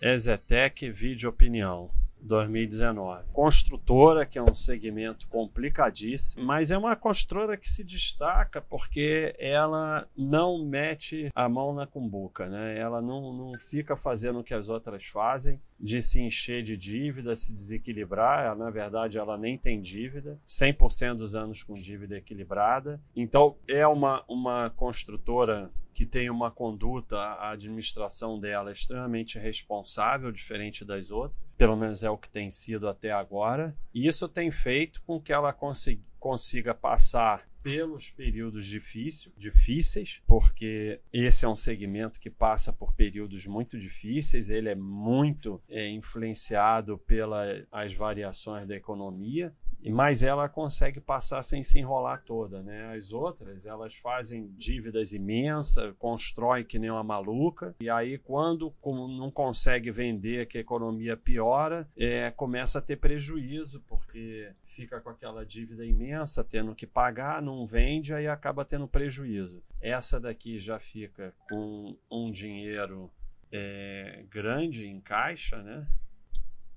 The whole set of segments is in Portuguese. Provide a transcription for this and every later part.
Exetec Vídeo Opinião. 2019. Construtora, que é um segmento complicadíssimo, mas é uma construtora que se destaca porque ela não mete a mão na cumbuca, né? Ela não, não fica fazendo o que as outras fazem, de se encher de dívida, se desequilibrar. Ela, na verdade, ela nem tem dívida, 100% dos anos com dívida equilibrada. Então, é uma, uma construtora que tem uma conduta, a administração dela é extremamente responsável, diferente das outras. Pelo menos é o que tem sido até agora. E isso tem feito com que ela consiga, consiga passar pelos períodos difícil, difíceis, porque esse é um segmento que passa por períodos muito difíceis, ele é muito é, influenciado pelas variações da economia, mas ela consegue passar sem se enrolar toda, né? As outras, elas fazem dívidas imensas, constroem que nem uma maluca, e aí quando não consegue vender, que a economia piora, é, começa a ter prejuízo, porque fica com aquela dívida imensa, tendo que pagar, não vende, aí acaba tendo prejuízo. Essa daqui já fica com um dinheiro é, grande em caixa, né?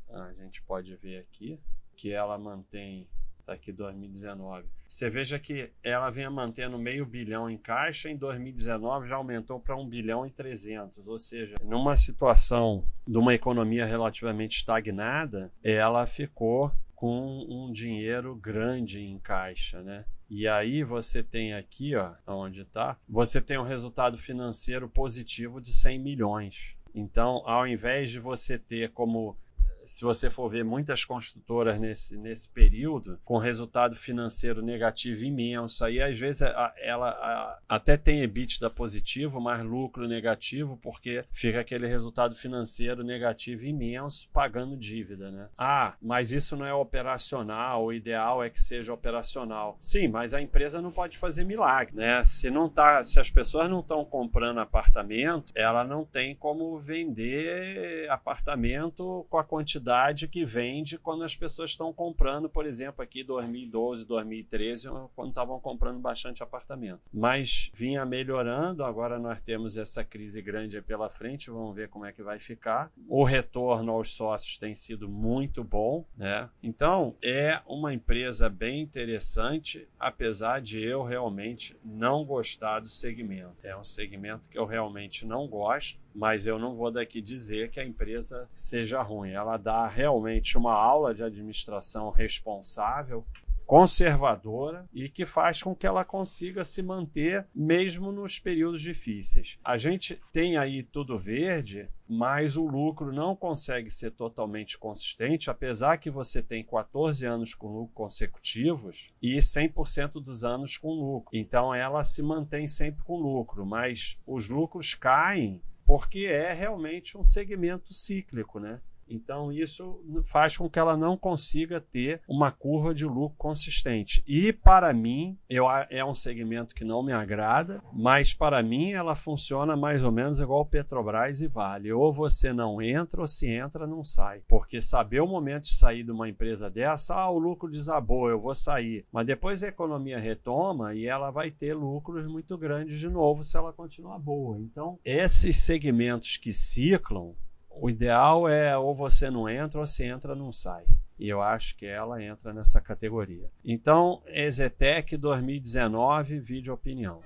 A gente pode ver aqui que ela mantém está aqui 2019. Você veja que ela vem mantendo meio bilhão em caixa, em 2019 já aumentou para 1 bilhão e 300, ou seja, numa situação de uma economia relativamente estagnada, ela ficou com um dinheiro grande em caixa, né? E aí você tem aqui, ó, onde está, você tem um resultado financeiro positivo de 100 milhões. Então, ao invés de você ter como se você for ver muitas construtoras nesse, nesse período, com resultado financeiro negativo imenso, aí às vezes a, ela a, até tem EBITDA positivo, mas lucro negativo, porque fica aquele resultado financeiro negativo imenso pagando dívida, né? Ah, mas isso não é operacional, o ideal é que seja operacional. Sim, mas a empresa não pode fazer milagre, né? Se não tá, se as pessoas não estão comprando apartamento, ela não tem como vender apartamento com a quantidade quantidade que vende quando as pessoas estão comprando, por exemplo, aqui 2012, 2013, quando estavam comprando bastante apartamento. Mas vinha melhorando, agora nós temos essa crise grande pela frente, vamos ver como é que vai ficar. O retorno aos sócios tem sido muito bom, né? Então, é uma empresa bem interessante, apesar de eu realmente não gostar do segmento. É um segmento que eu realmente não gosto mas eu não vou daqui dizer que a empresa seja ruim. Ela dá realmente uma aula de administração responsável, conservadora e que faz com que ela consiga se manter mesmo nos períodos difíceis. A gente tem aí tudo verde, mas o lucro não consegue ser totalmente consistente, apesar que você tem 14 anos com lucro consecutivos e 100% dos anos com lucro. Então ela se mantém sempre com lucro, mas os lucros caem porque é realmente um segmento cíclico, né? Então, isso faz com que ela não consiga ter uma curva de lucro consistente. E, para mim, eu, é um segmento que não me agrada, mas, para mim, ela funciona mais ou menos igual Petrobras e Vale. Ou você não entra, ou se entra, não sai. Porque saber o momento de sair de uma empresa dessa, ah, o lucro desabou, eu vou sair. Mas depois a economia retoma e ela vai ter lucros muito grandes de novo se ela continuar boa. Então, esses segmentos que ciclam, o ideal é ou você não entra ou se entra não sai. E eu acho que ela entra nessa categoria. Então, Exetec 2019, vídeo opinião.